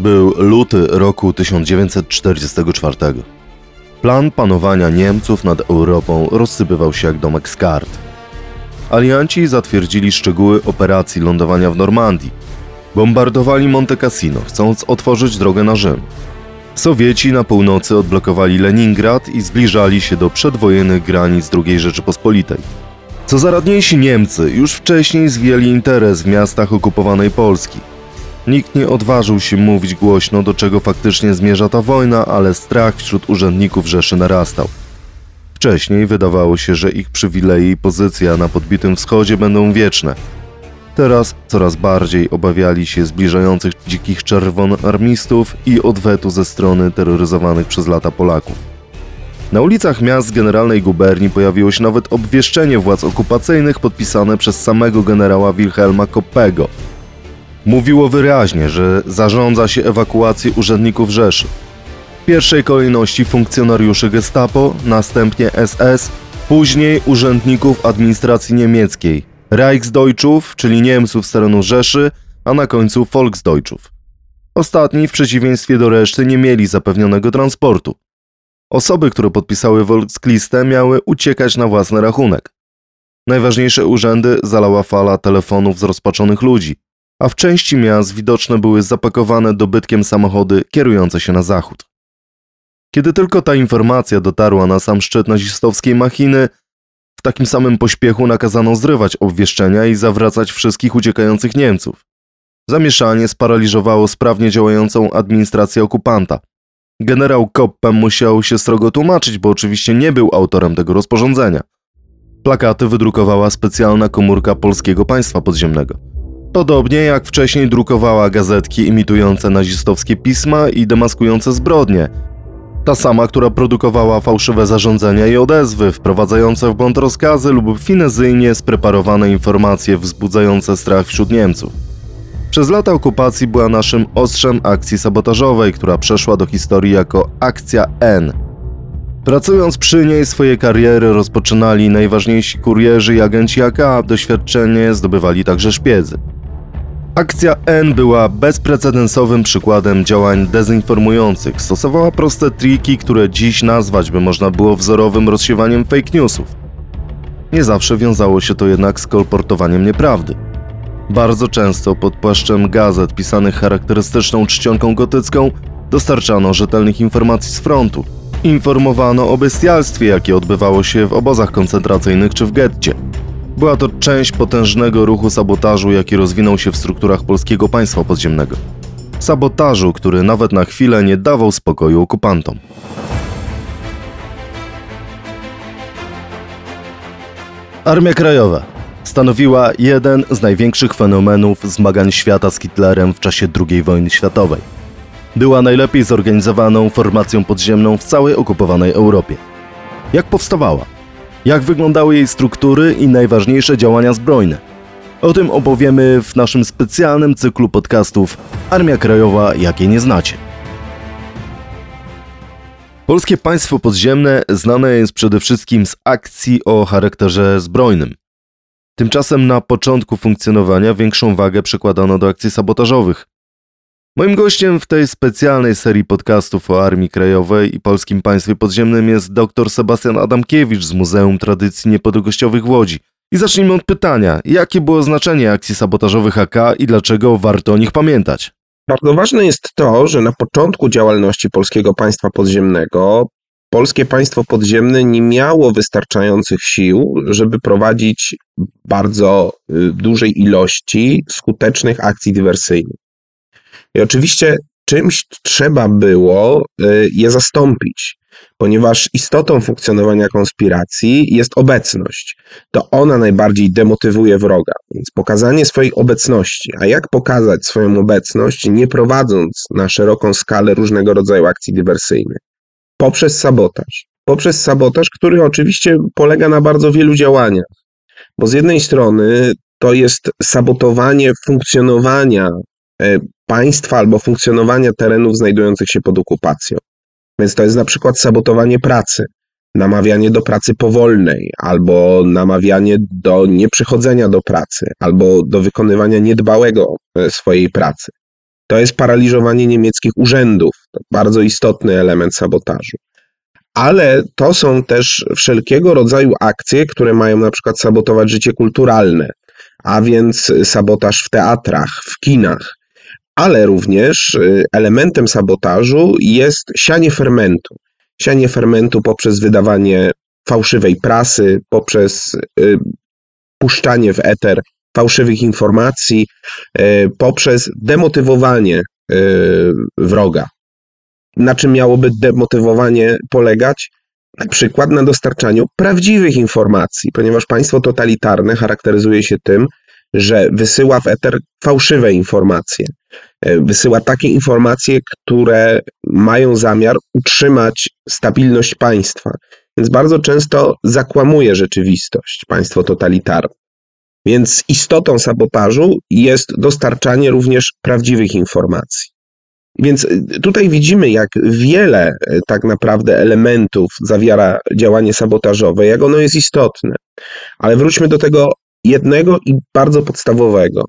Był luty roku 1944. Plan panowania Niemców nad Europą rozsypywał się jak domek z kart. Alianci zatwierdzili szczegóły operacji lądowania w Normandii. Bombardowali Monte Cassino, chcąc otworzyć drogę na Rzym. Sowieci na północy odblokowali Leningrad i zbliżali się do przedwojennych granic II Rzeczypospolitej. Co zaradniejsi Niemcy już wcześniej zwijali interes w miastach okupowanej Polski. Nikt nie odważył się mówić głośno, do czego faktycznie zmierza ta wojna, ale strach wśród urzędników Rzeszy narastał. Wcześniej wydawało się, że ich przywileje i pozycja na podbitym wschodzie będą wieczne. Teraz coraz bardziej obawiali się zbliżających dzikich czerwonarmistów i odwetu ze strony terroryzowanych przez lata Polaków. Na ulicach miast generalnej guberni pojawiło się nawet obwieszczenie władz okupacyjnych podpisane przez samego generała Wilhelma Koppego. Mówiło wyraźnie, że zarządza się ewakuacją urzędników Rzeszy. W pierwszej kolejności funkcjonariuszy Gestapo, następnie SS, później urzędników administracji niemieckiej, Reichsdeutschów, czyli Niemców z terenu Rzeszy, a na końcu Volksdeutschów. Ostatni, w przeciwieństwie do reszty, nie mieli zapewnionego transportu. Osoby, które podpisały Volkslistę, miały uciekać na własny rachunek. Najważniejsze urzędy zalała fala telefonów zrozpaczonych ludzi, a w części miast widoczne były zapakowane dobytkiem samochody kierujące się na zachód. Kiedy tylko ta informacja dotarła na sam szczyt nazistowskiej machiny, w takim samym pośpiechu nakazano zrywać obwieszczenia i zawracać wszystkich uciekających Niemców. Zamieszanie sparaliżowało sprawnie działającą administrację okupanta. Generał Koppem musiał się strogo tłumaczyć, bo oczywiście nie był autorem tego rozporządzenia. Plakaty wydrukowała specjalna komórka Polskiego Państwa Podziemnego. Podobnie jak wcześniej drukowała gazetki imitujące nazistowskie pisma i demaskujące zbrodnie. Ta sama, która produkowała fałszywe zarządzenia i odezwy, wprowadzające w błąd rozkazy lub finezyjnie spreparowane informacje wzbudzające strach wśród Niemców. Przez lata okupacji była naszym ostrzem akcji sabotażowej, która przeszła do historii jako Akcja N. Pracując przy niej swoje kariery rozpoczynali najważniejsi kurierzy i agenci AK, doświadczenie zdobywali także szpiedzy. Akcja N była bezprecedensowym przykładem działań dezinformujących. Stosowała proste triki, które dziś nazwać by można było wzorowym rozsiewaniem fake newsów. Nie zawsze wiązało się to jednak z kolportowaniem nieprawdy. Bardzo często pod płaszczem gazet pisanych charakterystyczną czcionką gotycką dostarczano rzetelnych informacji z frontu. Informowano o bestialstwie, jakie odbywało się w obozach koncentracyjnych czy w getcie. Była to część potężnego ruchu sabotażu, jaki rozwinął się w strukturach polskiego państwa podziemnego. Sabotażu, który nawet na chwilę nie dawał spokoju okupantom. Armia Krajowa stanowiła jeden z największych fenomenów zmagań świata z Hitlerem w czasie II wojny światowej. Była najlepiej zorganizowaną formacją podziemną w całej okupowanej Europie. Jak powstawała? Jak wyglądały jej struktury i najważniejsze działania zbrojne? O tym opowiemy w naszym specjalnym cyklu podcastów Armia Krajowa, jakiej nie znacie. Polskie państwo podziemne znane jest przede wszystkim z akcji o charakterze zbrojnym. Tymczasem na początku funkcjonowania większą wagę przykładano do akcji sabotażowych. Moim gościem w tej specjalnej serii podcastów o Armii Krajowej i Polskim Państwie Podziemnym jest dr Sebastian Adamkiewicz z Muzeum Tradycji Niepodległościowych w Łodzi. I zacznijmy od pytania, jakie było znaczenie akcji sabotażowych AK i dlaczego warto o nich pamiętać? Bardzo ważne jest to, że na początku działalności Polskiego Państwa Podziemnego polskie państwo podziemne nie miało wystarczających sił, żeby prowadzić bardzo y, dużej ilości skutecznych akcji dywersyjnych. I oczywiście czymś trzeba było y, je zastąpić, ponieważ istotą funkcjonowania konspiracji jest obecność. To ona najbardziej demotywuje wroga. Więc pokazanie swojej obecności. A jak pokazać swoją obecność, nie prowadząc na szeroką skalę różnego rodzaju akcji dywersyjnych? Poprzez sabotaż. Poprzez sabotaż, który oczywiście polega na bardzo wielu działaniach. Bo z jednej strony to jest sabotowanie funkcjonowania e, państwa albo funkcjonowania terenów znajdujących się pod okupacją. Więc to jest na przykład sabotowanie pracy, namawianie do pracy powolnej, albo namawianie do nieprzychodzenia do pracy, albo do wykonywania niedbałego e, swojej pracy. to jest paraliżowanie niemieckich urzędów. Bardzo istotny element sabotażu. Ale to są też wszelkiego rodzaju akcje, które mają na przykład sabotować życie kulturalne, a więc sabotaż w teatrach, w kinach. Ale również y, elementem sabotażu jest sianie fermentu. Sianie fermentu poprzez wydawanie fałszywej prasy, poprzez y, puszczanie w eter fałszywych informacji, y, poprzez demotywowanie wroga. Na czym miałoby demotywowanie polegać? Na przykład na dostarczaniu prawdziwych informacji, ponieważ państwo totalitarne charakteryzuje się tym, że wysyła w eter fałszywe informacje. E, wysyła takie informacje, które mają zamiar utrzymać stabilność państwa. Więc bardzo często zakłamuje rzeczywistość państwo totalitarne. Więc istotą sabotażu jest dostarczanie również prawdziwych informacji. Więc y, tutaj widzimy, jak wiele y, tak naprawdę elementów zawiera działanie sabotażowe, jak ono jest istotne. Ale wróćmy do tego jednego i bardzo podstawowego.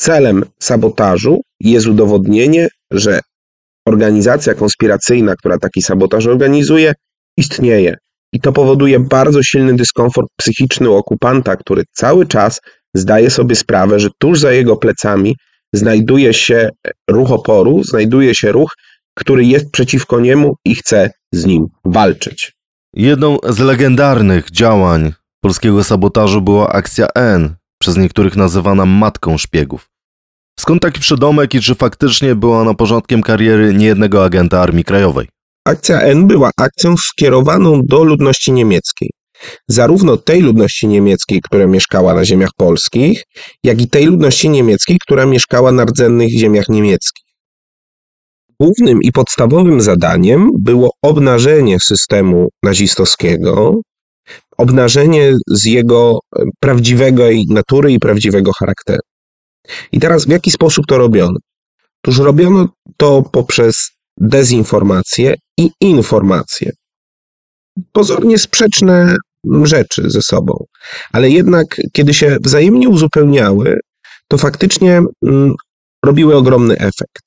Celem sabotażu jest udowodnienie, że organizacja konspiracyjna, która taki sabotaż organizuje, istnieje. I to powoduje bardzo silny dyskomfort psychiczny u okupanta, który cały czas zdaje sobie sprawę, że tuż za jego plecami znajduje się ruch oporu, znajduje się ruch, który jest przeciwko niemu i chce z nim walczyć. Jedną z legendarnych działań polskiego sabotażu była akcja N, przez niektórych nazywana matką szpiegów. Skąd taki przydomek i czy faktycznie była na porządkiem kariery niejednego agenta Armii Krajowej? Akcja N była akcją skierowaną do ludności niemieckiej zarówno tej ludności niemieckiej, która mieszkała na ziemiach polskich, jak i tej ludności niemieckiej, która mieszkała na rdzennych ziemiach niemieckich. Głównym i podstawowym zadaniem było obnażenie systemu nazistowskiego, obnażenie z jego e, prawdziwej natury i prawdziwego charakteru. I teraz w jaki sposób to robiono? Otóż robiono to poprzez dezinformację i informację. Pozornie sprzeczne rzeczy ze sobą. Ale jednak, kiedy się wzajemnie uzupełniały, to faktycznie mm, robiły ogromny efekt.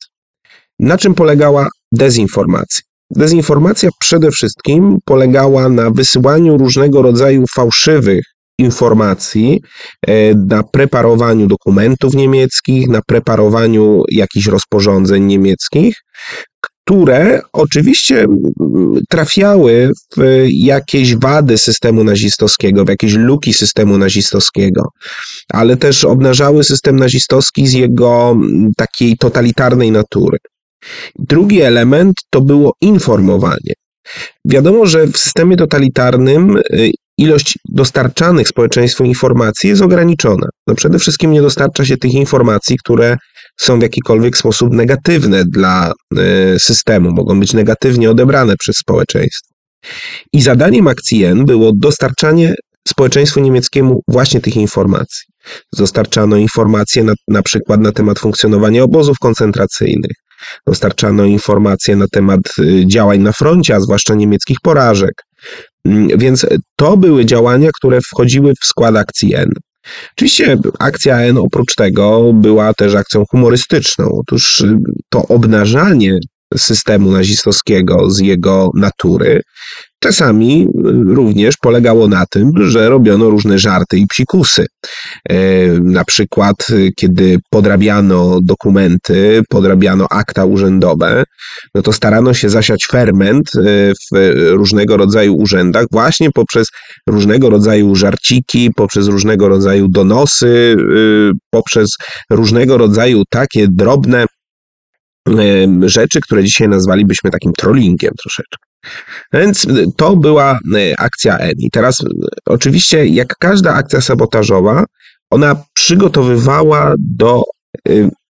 Na czym polegała dezinformacja? Dezinformacja przede wszystkim polegała na wysyłaniu różnego rodzaju fałszywych informacji, e, na preparowaniu dokumentów niemieckich, na preparowaniu jakichś rozporządzeń niemieckich, które oczywiście trafiały w jakieś wady systemu nazistowskiego, w jakieś luki systemu nazistowskiego, ale też obnażały system nazistowski z jego takiej totalitarnej natury. Drugi element to było informowanie. Wiadomo, że w systemie totalitarnym y, ilość dostarczanych społeczeństwu informacji jest ograniczona. No przede wszystkim nie dostarcza się tych informacji, które są w jakikolwiek sposób negatywne dla e, systemu, mogą być negatywnie odebrane przez społeczeństwo. I zadaniem akcji N było dostarczanie społeczeństwu niemieckiemu właśnie tych informacji. Dostarczano informacje na, na przykład na temat funkcjonowania obozów koncentracyjnych, dostarczano informacje na temat y, działań na froncie, a zwłaszcza niemieckich porażek. Mm, więc to były działania, które wchodziły w skład akcji N. Oczywiście akcja N oprócz tego była też akcją humorystyczną. Otóż y, to obnażanie systemu nazistowskiego z jego natury czasami również polegało na tym, że robiono różne żarty i psikusy. E, na przykład, kiedy podrabiano dokumenty, podrabiano akta urzędowe, no to starano się zasiać ferment e, w różnego rodzaju urzędach właśnie poprzez różnego rodzaju żarciki, poprzez różnego rodzaju donosy, poprzez różnego rodzaju takie drobne rzeczy, które dzisiaj nazwalibyśmy takim trollingiem troszeczkę. Więc to była e, akcja N. I teraz oczywiście, jak każda akcja sabotażowa, ona przygotowywała do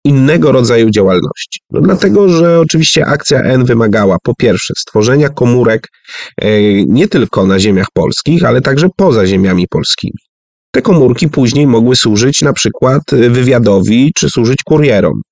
innego rodzaju działalności. No dlatego, że oczywiście akcja N wymagała po pierwsze stworzenia komórek nie tylko na ziemiach polskich, ale także poza ziemiami polskimi. Te komórki później mogły służyć na przykład wywiadowi czy służyć kurierom.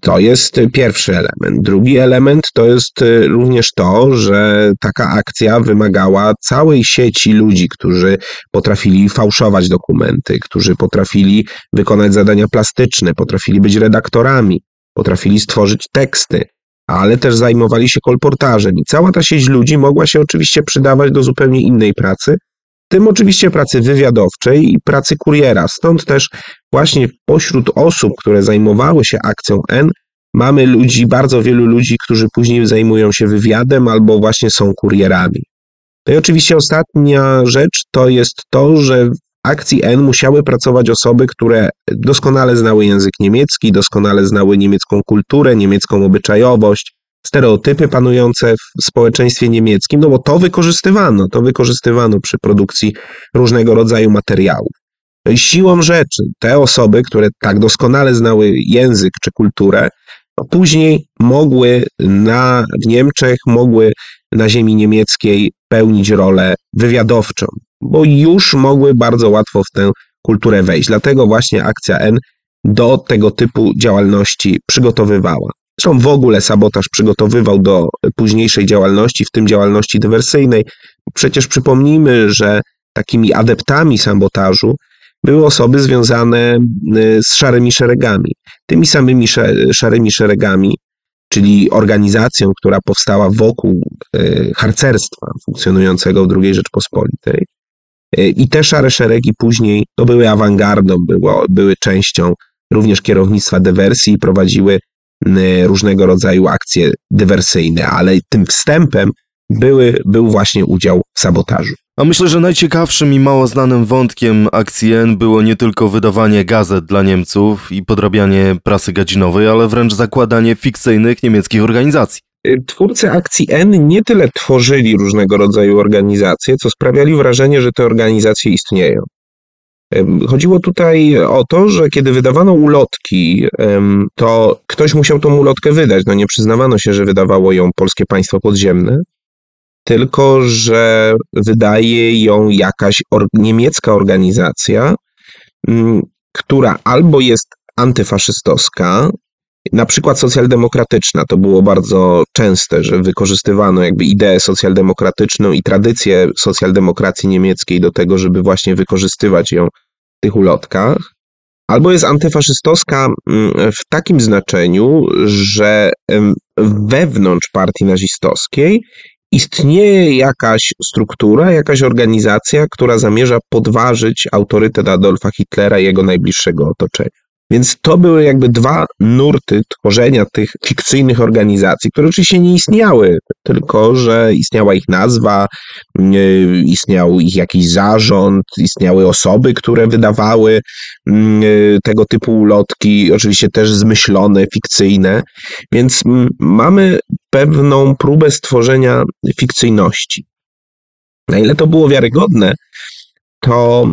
To jest pierwszy element. Drugi element to jest y, również to, że taka akcja wymagała całej sieci ludzi, którzy potrafili fałszować dokumenty, którzy potrafili wykonać zadania plastyczne, potrafili być redaktorami, potrafili stworzyć teksty, ale też zajmowali się kolportażem. I cała ta sieć ludzi mogła się oczywiście przydawać do zupełnie innej pracy, tym oczywiście pracy wywiadowczej i pracy kuriera. Stąd też właśnie pośród osób, które zajmowały się akcją N, mamy ludzi, bardzo wielu ludzi, którzy później zajmują się wywiadem albo właśnie są kurierami. No i oczywiście ostatnia rzecz to jest to, że w akcji N musiały pracować osoby, które doskonale znały język niemiecki, doskonale znały niemiecką kulturę, niemiecką obyczajowość, stereotypy panujące w społeczeństwie niemieckim, no bo to wykorzystywano, to wykorzystywano przy produkcji różnego rodzaju materiałów. Siłą rzeczy te osoby, które tak doskonale znały język czy kulturę, no później mogły na, w Niemczech, mogły na ziemi niemieckiej pełnić rolę wywiadowczą, bo już mogły bardzo łatwo w tę kulturę wejść. Dlatego właśnie akcja N do tego typu działalności przygotowywała. Zresztą w ogóle sabotaż przygotowywał do późniejszej działalności, w tym działalności dywersyjnej. Przecież przypomnijmy, że takimi adeptami sabotażu były osoby związane y, z szarymi szeregami. Tymi samymi szarymi szeregami, czyli organizacją, która powstała wokół y, harcerstwa funkcjonującego w II Rzeczpospolitej. Y, I te szare szeregi później to były awangardą, było, były częścią również kierownictwa dywersji i prowadziły różnego rodzaju akcje dywersyjne, ale tym wstępem były, był właśnie udział w sabotażu. A myślę, że najciekawszym i mało znanym wątkiem akcji N było nie tylko wydawanie gazet dla Niemców i podrabianie prasy gadzinowej, ale wręcz zakładanie fikcyjnych niemieckich organizacji. Y, twórcy akcji N nie tyle tworzyli różnego rodzaju organizacje, co sprawiali wrażenie, że te organizacje istnieją. Chodziło tutaj o to, że kiedy wydawano ulotki, to ktoś musiał tą ulotkę wydać. No nie przyznawano się, że wydawało ją polskie państwo podziemne, tylko że wydaje ją jakaś or niemiecka organizacja, mm, która albo jest antyfaszystowska, na przykład socjaldemokratyczna. To było bardzo częste, że wykorzystywano jakby ideę socjaldemokratyczną i tradycję socjaldemokracji niemieckiej do tego, żeby właśnie wykorzystywać ją w tych ulotkach. Albo jest antyfaszystowska mm, w takim znaczeniu, że wewnątrz partii nazistowskiej istnieje jakaś struktura, jakaś organizacja, która zamierza podważyć autorytet Adolfa Hitlera i jego najbliższego otoczenia. Więc to były jakby dwa nurty tworzenia tych fikcyjnych organizacji, które oczywiście nie istniały, tylko że istniała ich nazwa, istniał ich jakiś zarząd, istniały osoby, które wydawały mm, tego typu ulotki, oczywiście też zmyślone, fikcyjne. Więc mm, mamy pewną próbę stworzenia fikcyjności. Na ile to było wiarygodne, to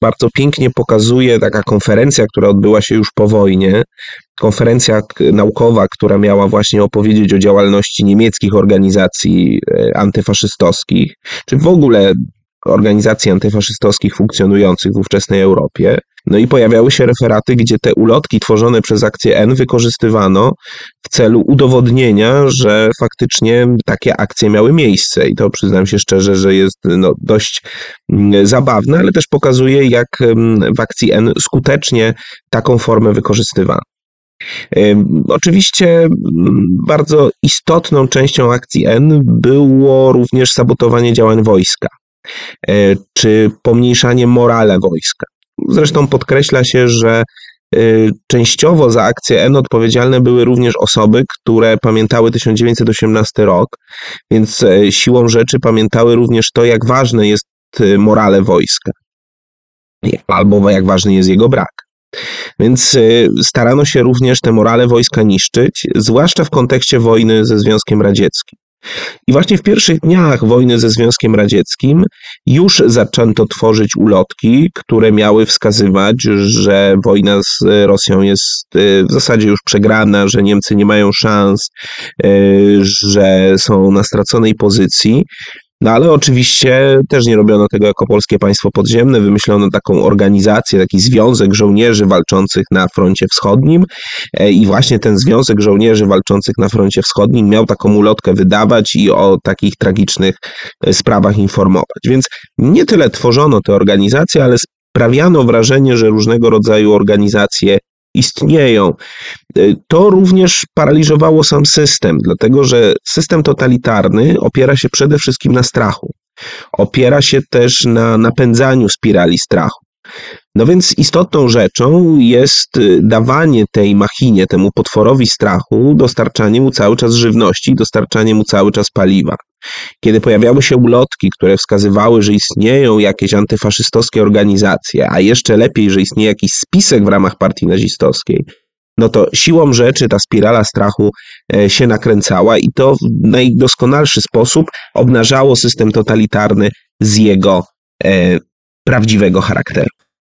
bardzo pięknie pokazuje taka konferencja, która odbyła się już po wojnie, konferencja naukowa, która miała właśnie opowiedzieć o działalności niemieckich organizacji e, antyfaszystowskich, czy w ogóle organizacji antyfaszystowskich funkcjonujących w ówczesnej Europie. No i pojawiały się referaty, gdzie te ulotki tworzone przez akcję N wykorzystywano w celu udowodnienia, że faktycznie takie akcje miały miejsce. I to przyznam się szczerze, że jest no, dość mm, zabawne, ale też pokazuje, jak mm, w akcji N skutecznie taką formę wykorzystywano. Oczywiście mm, bardzo istotną częścią akcji N było również sabotowanie działań wojska. E, czy pomniejszanie morale wojska. Zresztą podkreśla się, że e, częściowo za akcję N odpowiedzialne były również osoby, które pamiętały 1918 rok, więc e, siłą rzeczy pamiętały również to, jak ważne jest morale wojska, albo jak ważny jest jego brak. Więc starano się również te morale wojska niszczyć, zwłaszcza w kontekście wojny ze Związkiem Radzieckim. I właśnie w pierwszych dniach wojny ze Związkiem Radzieckim już zaczęto tworzyć ulotki, które miały wskazywać, że wojna z Rosją jest y, w zasadzie już przegrana, że Niemcy nie mają szans, y, że są na straconej pozycji. No ale oczywiście też nie robiono tego jako polskie państwo podziemne, wymyślono taką organizację, taki związek żołnierzy walczących na froncie wschodnim e, i właśnie ten związek żołnierzy walczących na froncie wschodnim miał taką ulotkę wydawać i o takich tragicznych e, sprawach informować. Więc nie tyle tworzono te organizacje, ale sprawiano wrażenie, że różnego rodzaju organizacje istnieją. Y, to również paraliżowało sam system, dlatego że system totalitarny opiera się przede wszystkim na strachu. Opiera się też na napędzaniu spirali strachu. No więc istotną rzeczą jest y, dawanie tej machinie, temu potworowi strachu, dostarczanie mu cały czas żywności, dostarczanie mu cały czas paliwa. Kiedy pojawiały się ulotki, które wskazywały, że istnieją jakieś antyfaszystowskie organizacje, a jeszcze lepiej, że istnieje jakiś spisek w ramach partii nazistowskiej, no to siłą rzeczy ta spirala strachu e, się nakręcała i to w najdoskonalszy sposób obnażało system totalitarny z jego e, prawdziwego charakteru.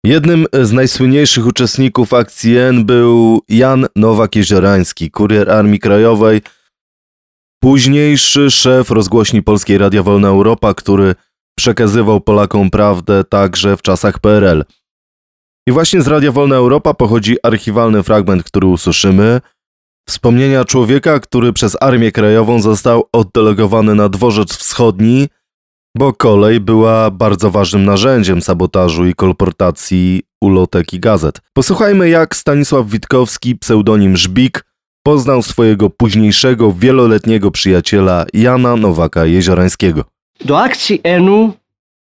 Jednym z najsłynniejszych uczestników akcji N był Jan Nowak-Jeziorański, kurier Armii Krajowej, późniejszy szef rozgłośni Polskiej Radia Wolna Europa, który przekazywał Polakom prawdę także w czasach PRL. I właśnie z Radia Wolna Europa pochodzi archiwalny fragment, który usłyszymy. Wspomnienia człowieka, który przez Armię Krajową został oddelegowany na dworzec wschodni, bo kolej była bardzo ważnym narzędziem sabotażu i kolportacji ulotek i gazet. Posłuchajmy, jak Stanisław Witkowski, pseudonim Żbik, poznał swojego późniejszego, wieloletniego przyjaciela Jana Nowaka Jeziorańskiego. Do akcji ENU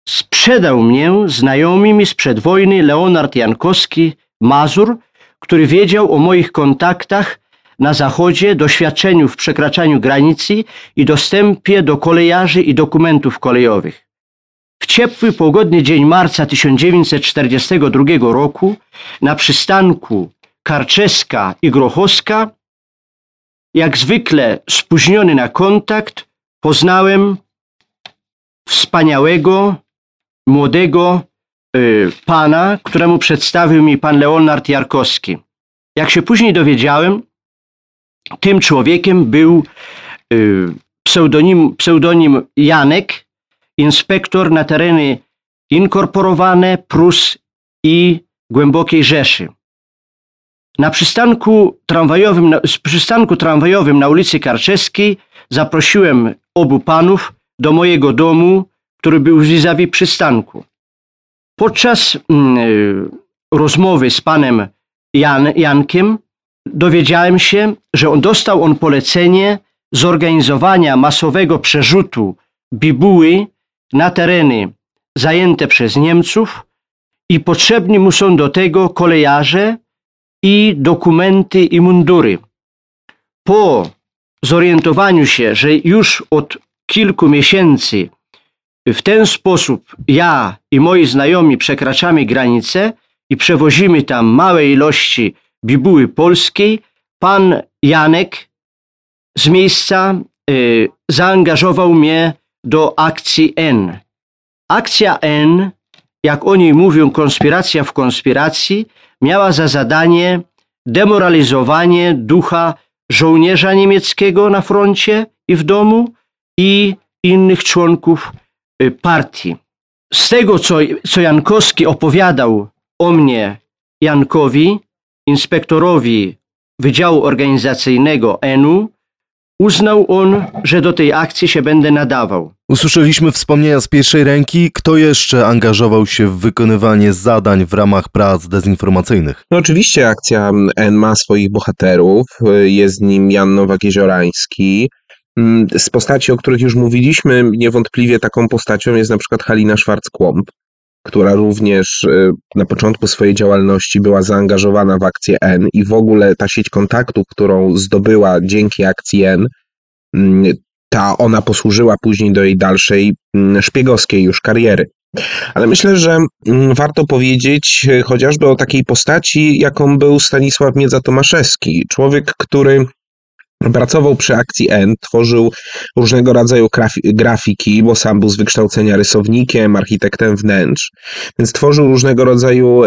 sprzedał mnie znajomy mi sprzed wojny Leonard Jankowski, Mazur, który wiedział o moich kontaktach na zachodzie, doświadczeniu w przekraczaniu granicy i dostępie do kolejarzy i dokumentów kolejowych. W ciepły, pogodny dzień marca 1942 roku na przystanku Karczeska i Grochowska, jak zwykle spóźniony na kontakt, poznałem wspaniałego, młodego y, pana, któremu przedstawił mi pan Leonard Jarkowski. Jak się później dowiedziałem, tym człowiekiem był y, pseudonim, pseudonim Janek, inspektor na tereny inkorporowane Prus i Głębokiej Rzeszy. Na przystanku tramwajowym, na, przystanku tramwajowym na ulicy Karczeskiej zaprosiłem obu panów do mojego domu, który był vis-a-vis przystanku. Podczas mm, rozmowy z panem Jan, Jankiem dowiedziałem się, że on dostał on polecenie zorganizowania masowego przerzutu bibuły na tereny zajęte przez Niemców i potrzebni mu są do tego kolejarze i dokumenty i mundury. Po zorientowaniu się, że już od kilku miesięcy w ten sposób ja i moi znajomi przekraczamy granicę i przewozimy tam małe ilości bibuły polskiej, pan Janek z miejsca y, zaangażował mnie do akcji N. Akcja N, jak oni mówią, konspiracja w konspiracji, miała za zadanie demoralizowanie ducha żołnierza niemieckiego na froncie i w domu i innych członków y, partii. Z tego, co, co Jankowski opowiadał o mnie Jankowi, inspektorowi Wydziału Organizacyjnego ENU, uznał on, że do tej akcji się będę nadawał. Usłyszeliśmy wspomnienia z pierwszej ręki. Kto jeszcze angażował się w wykonywanie zadań w ramach prac dezinformacyjnych? No oczywiście akcja N ma swoich bohaterów. Jest nim Jan Nowak-Jeziorański. Mm, z postaci, o których już mówiliśmy, niewątpliwie taką postacią jest na przykład Halina Schwarz-Kłąb, która również y, na początku swojej działalności była zaangażowana w akcję N i w ogóle ta sieć kontaktów, którą zdobyła dzięki akcji N, mm, ta ona posłużyła później do jej dalszej mm, szpiegowskiej już kariery. Ale myślę, że mm, warto powiedzieć y, chociażby o takiej postaci, jaką był Stanisław Miedza-Tomaszewski. Człowiek, który Pracował przy akcji N, tworzył różnego rodzaju grafiki, bo sam był z wykształcenia rysownikiem, architektem wnętrz, więc tworzył różnego rodzaju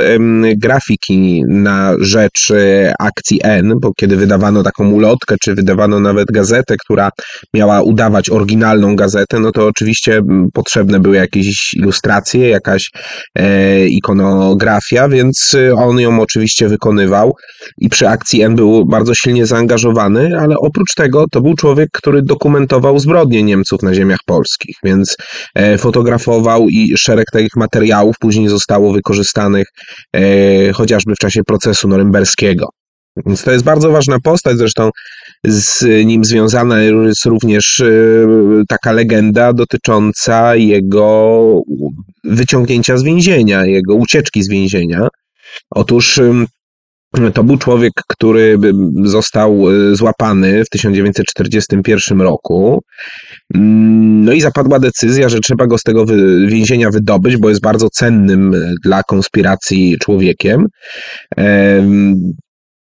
grafiki na rzecz e, akcji N, bo kiedy wydawano taką ulotkę, czy wydawano nawet gazetę, która miała udawać oryginalną gazetę, no to oczywiście potrzebne były jakieś ilustracje, jakaś e, ikonografia, więc on ją oczywiście wykonywał i przy akcji N był bardzo silnie zaangażowany, ale oprócz tego to był człowiek, który dokumentował zbrodnie Niemców na ziemiach polskich, więc e, fotografował i szereg tych materiałów później zostało wykorzystanych e, chociażby w czasie procesu norymberskiego. Więc to jest bardzo ważna postać, zresztą z nim związana jest również e, taka legenda dotycząca jego wyciągnięcia z więzienia, jego ucieczki z więzienia. Otóż to był człowiek, który został e, złapany w 1941 roku. Mm, no i zapadła decyzja, że trzeba go z tego więzienia wydobyć, bo jest bardzo cennym e, dla konspiracji człowiekiem.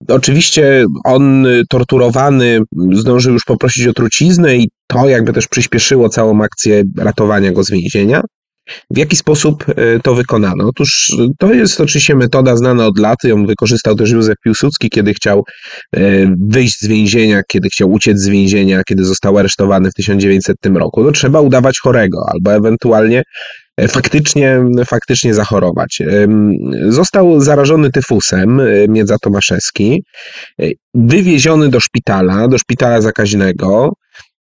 Oczywiście on torturowany zdążył już poprosić o truciznę i to jakby też przyspieszyło całą akcję ratowania go z więzienia. W jaki sposób e, to wykonano? Otóż e, to jest oczywiście metoda znana od lat. Ją wykorzystał też Józef Piłsudski, kiedy chciał e, wyjść z więzienia, kiedy chciał uciec z więzienia, kiedy został aresztowany w 1900 roku. No, trzeba udawać chorego albo ewentualnie faktycznie, faktycznie zachorować. Został zarażony tyfusem Miedza Tomaszewski, wywieziony do szpitala, do szpitala zakaźnego.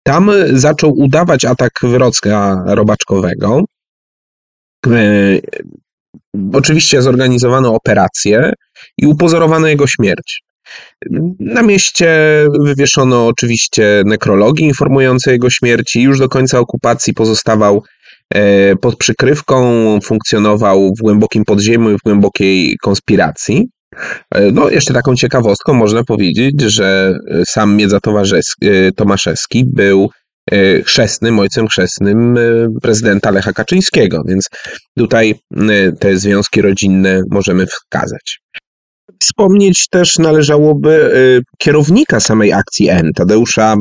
Tam zaczął udawać atak wyrocka robaczkowego. E, oczywiście zorganizowano operację i upozorowano jego śmierć. Na mieście wywieszono oczywiście nekrologi informujące o jego śmierci. Już do końca okupacji pozostawał e, pod przykrywką, funkcjonował w głębokim podziemiu i w głębokiej konspiracji. E, no, jeszcze taką ciekawostką można powiedzieć, że sam Miedza Tomaszewski był E, chrzestnym, ojcem chrzestnym e, prezydenta Lecha Kaczyńskiego, więc tutaj e, te związki rodzinne możemy wskazać. Wspomnieć też należałoby y, kierownika samej akcji N, Tadeusza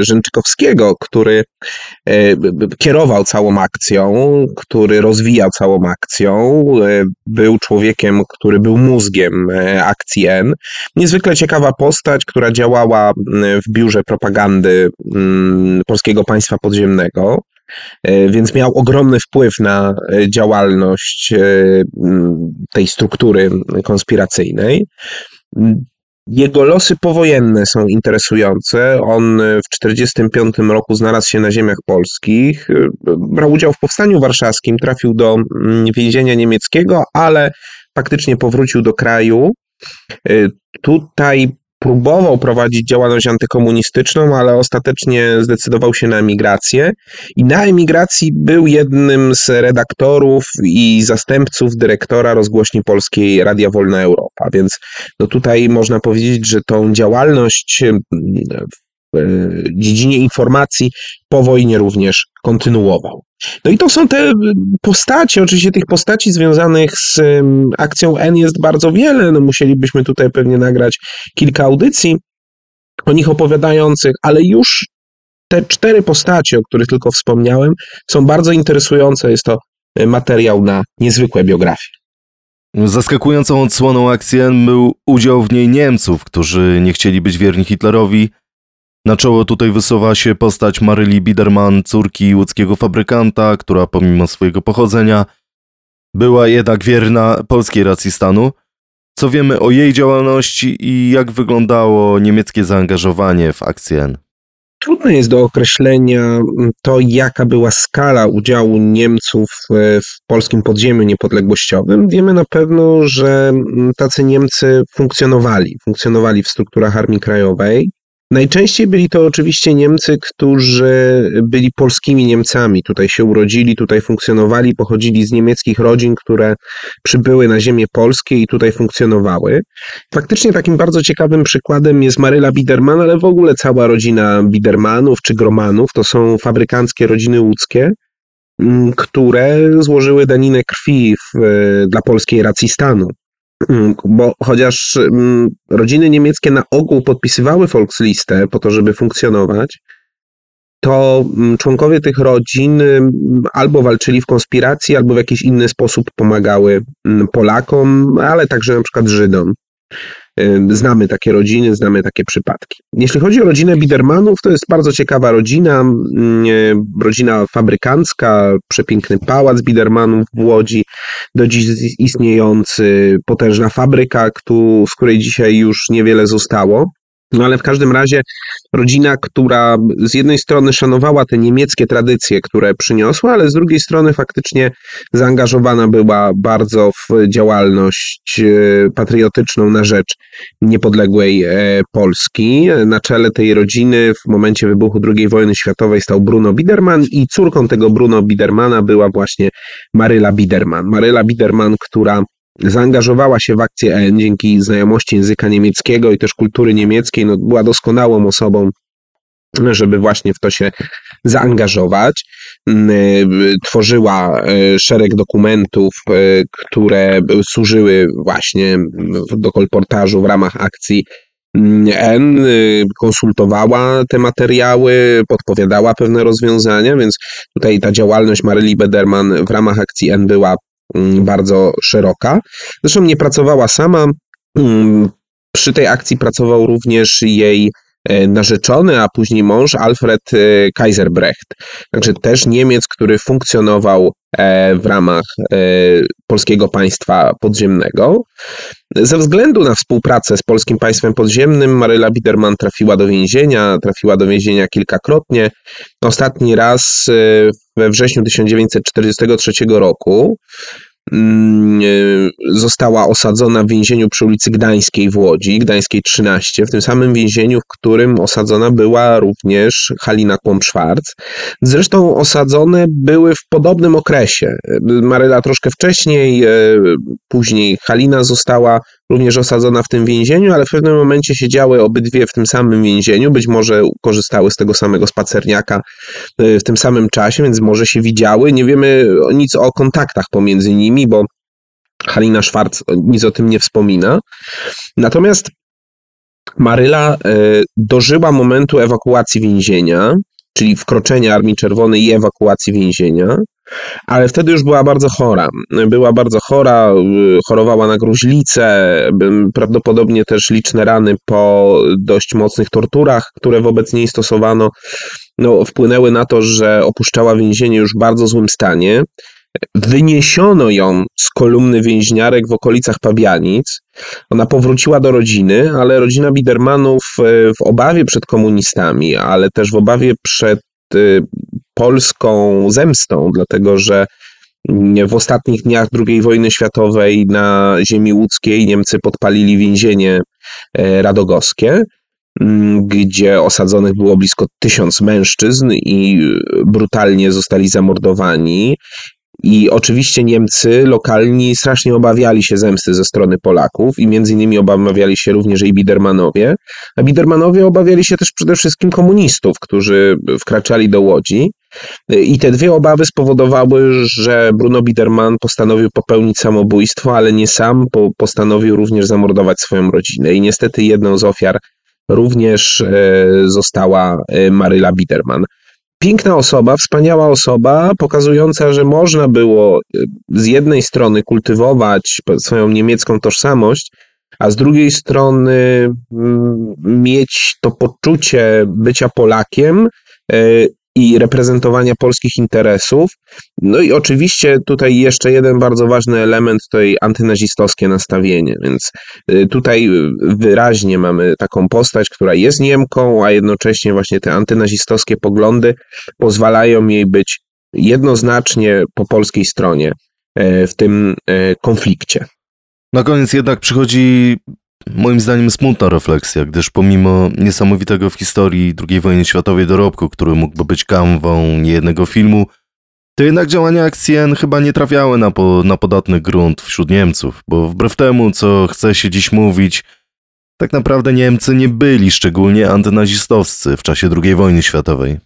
y, Rzęczykowskiego, który y, kierował całą akcją, który rozwijał całą akcją, był człowiekiem, który był mózgiem akcji N. Niezwykle ciekawa postać, która działała w biurze propagandy mm, Polskiego Państwa Podziemnego. E, więc miał ogromny wpływ na e, działalność e, tej struktury konspiracyjnej. Jego losy powojenne są interesujące. On w 1945 roku znalazł się na ziemiach polskich, brał udział w powstaniu warszawskim, trafił do więzienia niemieckiego, ale faktycznie powrócił do kraju. Tutaj próbował prowadzić działalność antykomunistyczną, ale ostatecznie zdecydował się na emigrację. I na emigracji był jednym z redaktorów i zastępców dyrektora rozgłośni polskiej Radia Wolna Europa. Więc no tutaj można powiedzieć, że tą działalność dziedzinie informacji po wojnie również kontynuował. No i to są te postacie, oczywiście tych postaci związanych z akcją N jest bardzo wiele, no musielibyśmy tutaj pewnie nagrać kilka audycji o nich opowiadających, ale już te cztery postacie, o których tylko wspomniałem, są bardzo interesujące. Jest to e, materiał na niezwykłe biografie. Zaskakującą odsłoną akcji N był udział w niej Niemców, którzy nie chcieli być wierni Hitlerowi, na czoło tutaj wysuwa się postać Maryli Biderman, córki łódzkiego fabrykanta, która pomimo swojego pochodzenia była jednak wierna polskiej racji stanu. Co wiemy o jej działalności i jak wyglądało niemieckie zaangażowanie w akcję N? Trudne jest do określenia to, jaka była skala udziału Niemców w polskim podziemiu niepodległościowym. Wiemy na pewno, że tacy Niemcy funkcjonowali. Funkcjonowali w strukturach Armii Krajowej. Najczęściej byli to oczywiście Niemcy, którzy byli polskimi Niemcami. Tutaj się urodzili, tutaj funkcjonowali, pochodzili z niemieckich rodzin, które przybyły na ziemię polskie i tutaj funkcjonowały. Faktycznie takim bardzo ciekawym przykładem jest Maryla Biderman, ale w ogóle cała rodzina Bidermanów czy Gromanów. To są fabrykanckie rodziny łódzkie mm, które złożyły daninę krwi w, dla polskiej racji stanu. Mm, bo chociaż mm, rodziny niemieckie na ogół podpisywały Volkslistę po to, żeby funkcjonować, to mm, członkowie tych rodzin albo walczyli w konspiracji, albo w jakiś inny sposób pomagały Polakom, ale także na przykład Żydom. Znamy takie rodziny, znamy takie przypadki. Jeśli chodzi o rodzinę Bidermanów, to jest bardzo ciekawa rodzina, rodzina fabrykancka, przepiękny pałac Bidermanów w Łodzi, do dziś istniejący, potężna fabryka, z której dzisiaj już niewiele zostało. No ale w każdym razie rodzina, która z jednej strony szanowała te niemieckie tradycje, które przyniosła, ale z drugiej strony faktycznie zaangażowana była bardzo w działalność e, patriotyczną na rzecz niepodległej e, Polski. Na czele tej rodziny w momencie wybuchu II wojny światowej stał Bruno Biederman i córką tego Bruno Biedermana była właśnie Maryla Biederman. Maryla Biederman, która zaangażowała się w akcję N dzięki znajomości języka niemieckiego i też kultury niemieckiej, no, była doskonałą osobą żeby właśnie w to się zaangażować. Y, tworzyła y, szereg dokumentów, które służyły właśnie do kolportażu w ramach akcji N, konsultowała te materiały, podpowiadała pewne rozwiązania, więc tutaj ta działalność Maryli Bederman w ramach akcji N była bardzo szeroka. Zresztą nie pracowała sama. Mm, przy tej akcji pracował również jej e, narzeczony, a później mąż Alfred e, Kaiserbrecht. Także też Niemiec, który funkcjonował e, w ramach polskiego państwa podziemnego. Ze względu na współpracę z polskim państwem podziemnym Maryla Biederman trafiła do więzienia, trafiła do więzienia kilkakrotnie. Ostatni raz we wrześniu 1943 roku mm, e, została osadzona w więzieniu przy ulicy Gdańskiej w Łodzi, Gdańskiej 13, w tym samym więzieniu, w którym osadzona była również Halina Kłom-Szwarc. Zresztą osadzone były w podobnym okresie. Maryla troszkę wcześniej, e, później Halina została również osadzona w tym więzieniu, ale w pewnym momencie siedziały obydwie w tym samym więzieniu, być może korzystały z tego samego spacerniaka e, w tym samym czasie, więc może się widziały. Nie wiemy nic o kontaktach pomiędzy nimi, bo Halina Szwarc nic o tym nie wspomina. Natomiast Maryla e, dożyła momentu ewakuacji więzienia, czyli wkroczenia Armii Czerwonej i ewakuacji więzienia ale wtedy już była bardzo chora. Była bardzo chora, chorowała na gruźlicę, prawdopodobnie też liczne rany po dość mocnych torturach, które wobec niej stosowano, no, wpłynęły na to, że opuszczała więzienie już w bardzo złym stanie. Wyniesiono ją z kolumny więźniarek w okolicach Pabianic. Ona powróciła do rodziny, ale rodzina Bidermanów e, w obawie przed komunistami, ale też w obawie przed Y, polską zemstą, dlatego że w ostatnich dniach II wojny światowej na ziemi łódzkiej Niemcy podpalili więzienie e, radogowskie, gdzie osadzonych było blisko tysiąc mężczyzn i brutalnie zostali zamordowani. I oczywiście Niemcy lokalni strasznie obawiali się zemsty ze strony Polaków i między innymi obawiali się również i Bidermanowie. A Bidermanowie obawiali się też przede wszystkim komunistów, którzy wkraczali do Łodzi. I te dwie obawy spowodowały, że Bruno Biderman postanowił popełnić samobójstwo, ale nie sam, bo postanowił również zamordować swoją rodzinę. I niestety jedną z ofiar również e, została e, Maryla Biderman piękna osoba, wspaniała osoba, pokazująca, że można było y, z jednej strony kultywować swoją niemiecką tożsamość, a z drugiej strony mm, mieć to poczucie bycia Polakiem y, i reprezentowania polskich interesów. No i oczywiście tutaj jeszcze jeden bardzo ważny element to jej antynazistowskie nastawienie, więc y, tutaj wyraźnie mamy taką postać, która jest Niemką, a jednocześnie właśnie te antynazistowskie poglądy pozwalają jej być jednoznacznie po polskiej stronie e, w tym e, konflikcie. Na koniec jednak przychodzi moim zdaniem smutna refleksja, gdyż pomimo niesamowitego w historii II wojny światowej dorobku, który mógłby być kanwą niejednego filmu, to jednak działania akcji N chyba nie trafiały na, po, na podatny grunt wśród Niemców, bo wbrew temu, co chce się dziś mówić, tak naprawdę Niemcy nie byli szczególnie antynazistowscy w czasie II wojny światowej.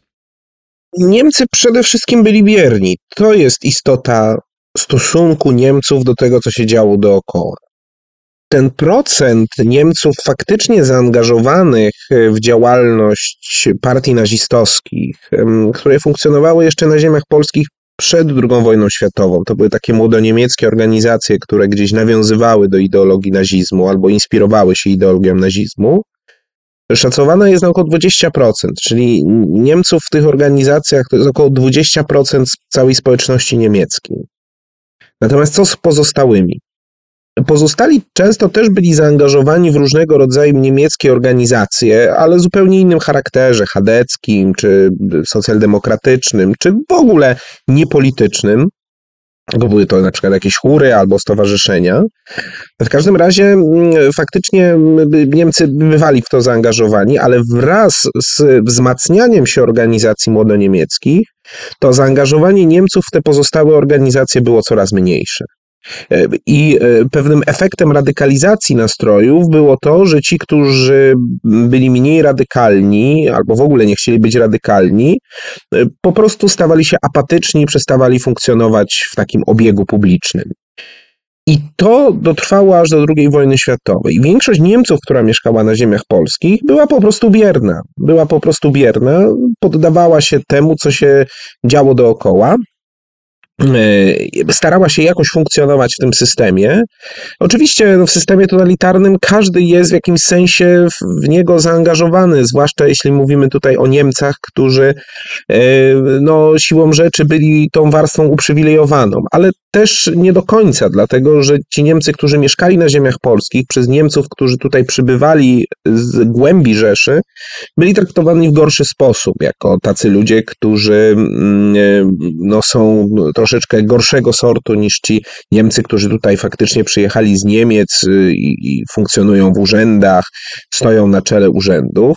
Niemcy przede wszystkim byli bierni. To jest istota stosunku Niemców do tego, co się działo dookoła ten procent Niemców faktycznie zaangażowanych e, w działalność partii nazistowskich, które funkcjonowały jeszcze na ziemiach polskich przed II wojną światową. To były takie młodoniemieckie organizacje, które gdzieś nawiązywały do ideologii nazizmu albo inspirowały się ideologią nazizmu. Szacowana jest na około 20%, czyli Niemców w tych organizacjach to jest około 20% całej społeczności niemieckiej. Natomiast co z pozostałymi? Pozostali często też byli zaangażowani w różnego rodzaju niemieckie organizacje, ale zupełnie innym charakterze, chadeckim, czy socjaldemokratycznym, czy w ogóle niepolitycznym były to na przykład jakieś chóry albo stowarzyszenia. W każdym razie mm, faktycznie Niemcy bywali w to zaangażowani, ale wraz z wzmacnianiem się organizacji młodoniemieckich, to zaangażowanie Niemców w te pozostałe organizacje było coraz mniejsze. E, I e, pewnym efektem radykalizacji nastrojów było to, że ci, którzy byli mniej radykalni albo w ogóle nie chcieli być radykalni, e, po prostu stawali się apatyczni przestawali funkcjonować w takim obiegu publicznym. I to dotrwało aż do II wojny światowej. Większość Niemców, która mieszkała na ziemiach polskich, była po prostu bierna. Była po prostu bierna, poddawała się temu, co się działo dookoła. E, starała się jakoś funkcjonować w tym systemie. Oczywiście no, w systemie totalitarnym każdy jest w jakimś sensie w niego zaangażowany, zwłaszcza jeśli mówimy tutaj o Niemcach, którzy e, no, siłą rzeczy byli tą warstwą uprzywilejowaną, ale też nie do końca, dlatego że ci Niemcy, którzy mieszkali na ziemiach polskich, przez Niemców, którzy tutaj przybywali z głębi Rzeszy, byli traktowani w gorszy sposób, jako tacy ludzie, którzy mm, e, no, są troszeczkę gorszego sortu niż ci Niemcy, którzy tutaj faktycznie przyjechali z Niemiec y, i, i funkcjonują w urzędach, stoją na czele urzędów.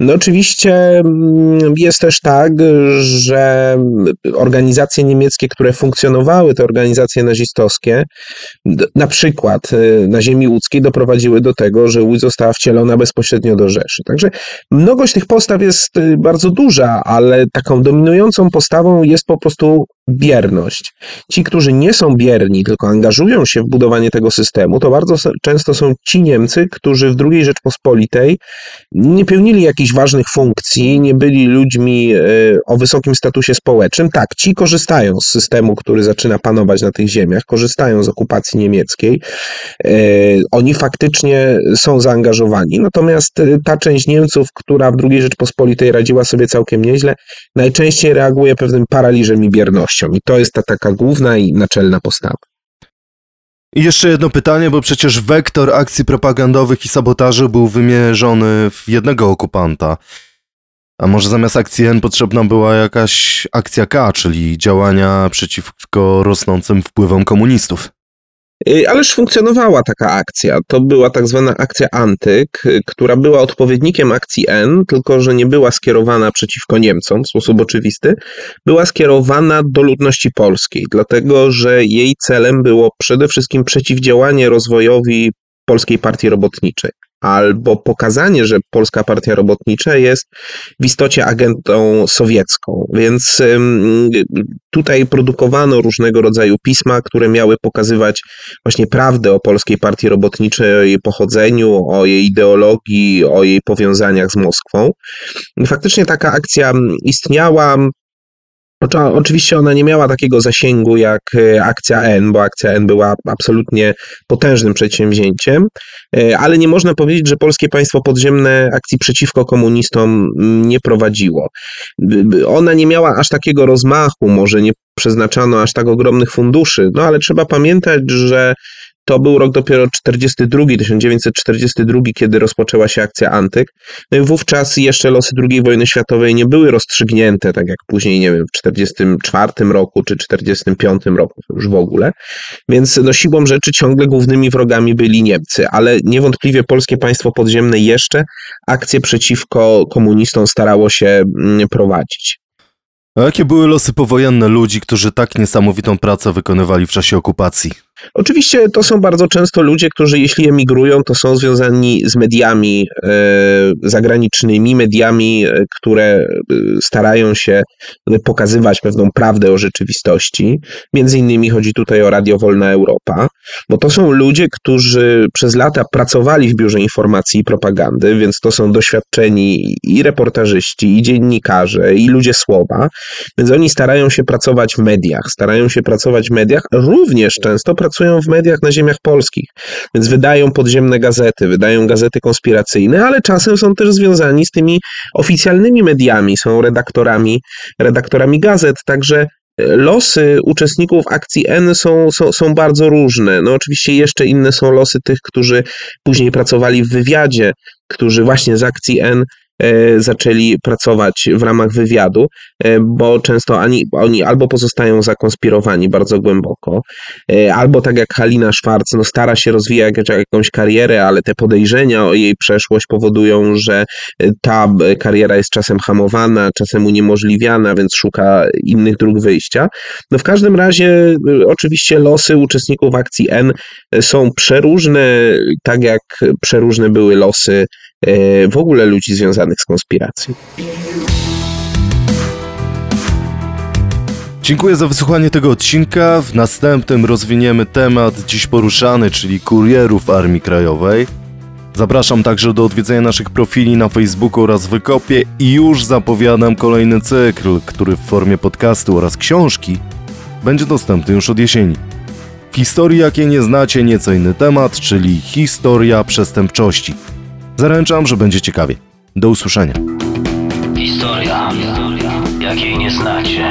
No oczywiście mm, jest też tak, że organizacje niemieckie, które funkcjonowały, te organizacje nazistowskie, na przykład y, na ziemi łódzkiej doprowadziły do tego, że Łódź została wcielona bezpośrednio do Rzeszy. Także mnogość tych postaw jest y, bardzo duża, ale taką dominującą postawą jest po prostu bierność. Ci, którzy nie są bierni, tylko angażują się w budowanie tego systemu, to bardzo często są ci Niemcy, którzy w II Rzeczpospolitej nie pełnili jakichś ważnych funkcji, nie byli ludźmi e, o wysokim statusie społecznym. Tak, ci korzystają z systemu, który zaczyna panować na tych ziemiach, korzystają z okupacji niemieckiej. E, oni faktycznie są zaangażowani. Natomiast e, ta część Niemców, która w II Rzeczpospolitej radziła sobie całkiem nieźle, najczęściej reaguje pewnym paraliżem i biernością. I to jest ta taka główna i naczelna postawa. I jeszcze jedno pytanie, bo przecież wektor akcji propagandowych i sabotaży był wymierzony w jednego okupanta. A może zamiast akcji N potrzebna była jakaś akcja K, czyli działania przeciwko rosnącym wpływom komunistów? Y, ależ funkcjonowała taka akcja. To była tak zwana akcja Antyk, y, która była odpowiednikiem akcji N, tylko że nie była skierowana przeciwko Niemcom w sposób oczywisty. Była skierowana do ludności polskiej, dlatego że jej celem było przede wszystkim przeciwdziałanie rozwojowi Polskiej Partii Robotniczej albo pokazanie, że Polska Partia Robotnicza jest w istocie agentą sowiecką. Więc tutaj produkowano różnego rodzaju pisma, które miały pokazywać właśnie prawdę o Polskiej Partii Robotniczej, o jej pochodzeniu, o jej ideologii, o jej powiązaniach z Moskwą. Faktycznie taka akcja istniała. Oczywiście ona nie miała takiego zasięgu jak e, akcja N, bo akcja N była absolutnie potężnym przedsięwzięciem, e, ale nie można powiedzieć, że polskie państwo podziemne akcji przeciwko komunistom nie prowadziło. Ona nie miała aż takiego rozmachu, może nie przeznaczano aż tak ogromnych funduszy, no ale trzeba pamiętać, że to był rok dopiero 42, 1942, kiedy rozpoczęła się akcja Antyk. No i wówczas jeszcze losy II wojny światowej nie były rozstrzygnięte, tak jak później, nie wiem, w 1944 roku czy 1945 roku już w ogóle. Więc no, siłą rzeczy ciągle głównymi wrogami byli Niemcy, ale niewątpliwie polskie państwo podziemne jeszcze akcje przeciwko komunistom starało się mm, prowadzić. A jakie były losy powojenne ludzi, którzy tak niesamowitą pracę wykonywali w czasie okupacji? Oczywiście to są bardzo często ludzie, którzy jeśli emigrują, to są związani z mediami e, zagranicznymi, mediami, e, które e, starają się pokazywać pewną prawdę o rzeczywistości. Między innymi chodzi tutaj o Radio Wolna Europa, bo to są ludzie, którzy przez lata pracowali w Biurze Informacji i Propagandy, więc to są doświadczeni i reportażyści, i dziennikarze, i ludzie słowa, więc oni starają się pracować w mediach, starają się pracować w mediach, również często pracują w mediach na ziemiach polskich, więc wydają podziemne gazety, wydają gazety konspiracyjne, ale czasem są też związani z tymi oficjalnymi mediami, są redaktorami, redaktorami gazet, także Losy uczestników akcji N są, są, są bardzo różne. No oczywiście jeszcze inne są losy tych, którzy później pracowali w wywiadzie, którzy właśnie z akcji N e, zaczęli pracować w ramach wywiadu, e, bo często ani, oni albo pozostają zakonspirowani bardzo głęboko, e, albo tak jak Halina Szwarc, no stara się rozwijać jakąś karierę, ale te podejrzenia o jej przeszłość powodują, że ta kariera jest czasem hamowana, czasem uniemożliwiana, więc szuka innych dróg wyjścia. No w każdym razie oczywiście losy uczestników akcji N są przeróżne, tak jak przeróżne były losy w ogóle ludzi związanych z konspiracją. Dziękuję za wysłuchanie tego odcinka. W następnym rozwiniemy temat dziś poruszany, czyli kurierów Armii Krajowej. Zapraszam także do odwiedzenia naszych profili na Facebooku oraz Wykopie i już zapowiadam kolejny cykl, który w formie podcastu oraz książki będzie dostępny już od jesieni. W historii, jakiej nie znacie, nieco inny temat, czyli historia przestępczości. Zaręczam, że będzie ciekawie. Do usłyszenia. Historia, jakiej nie znacie.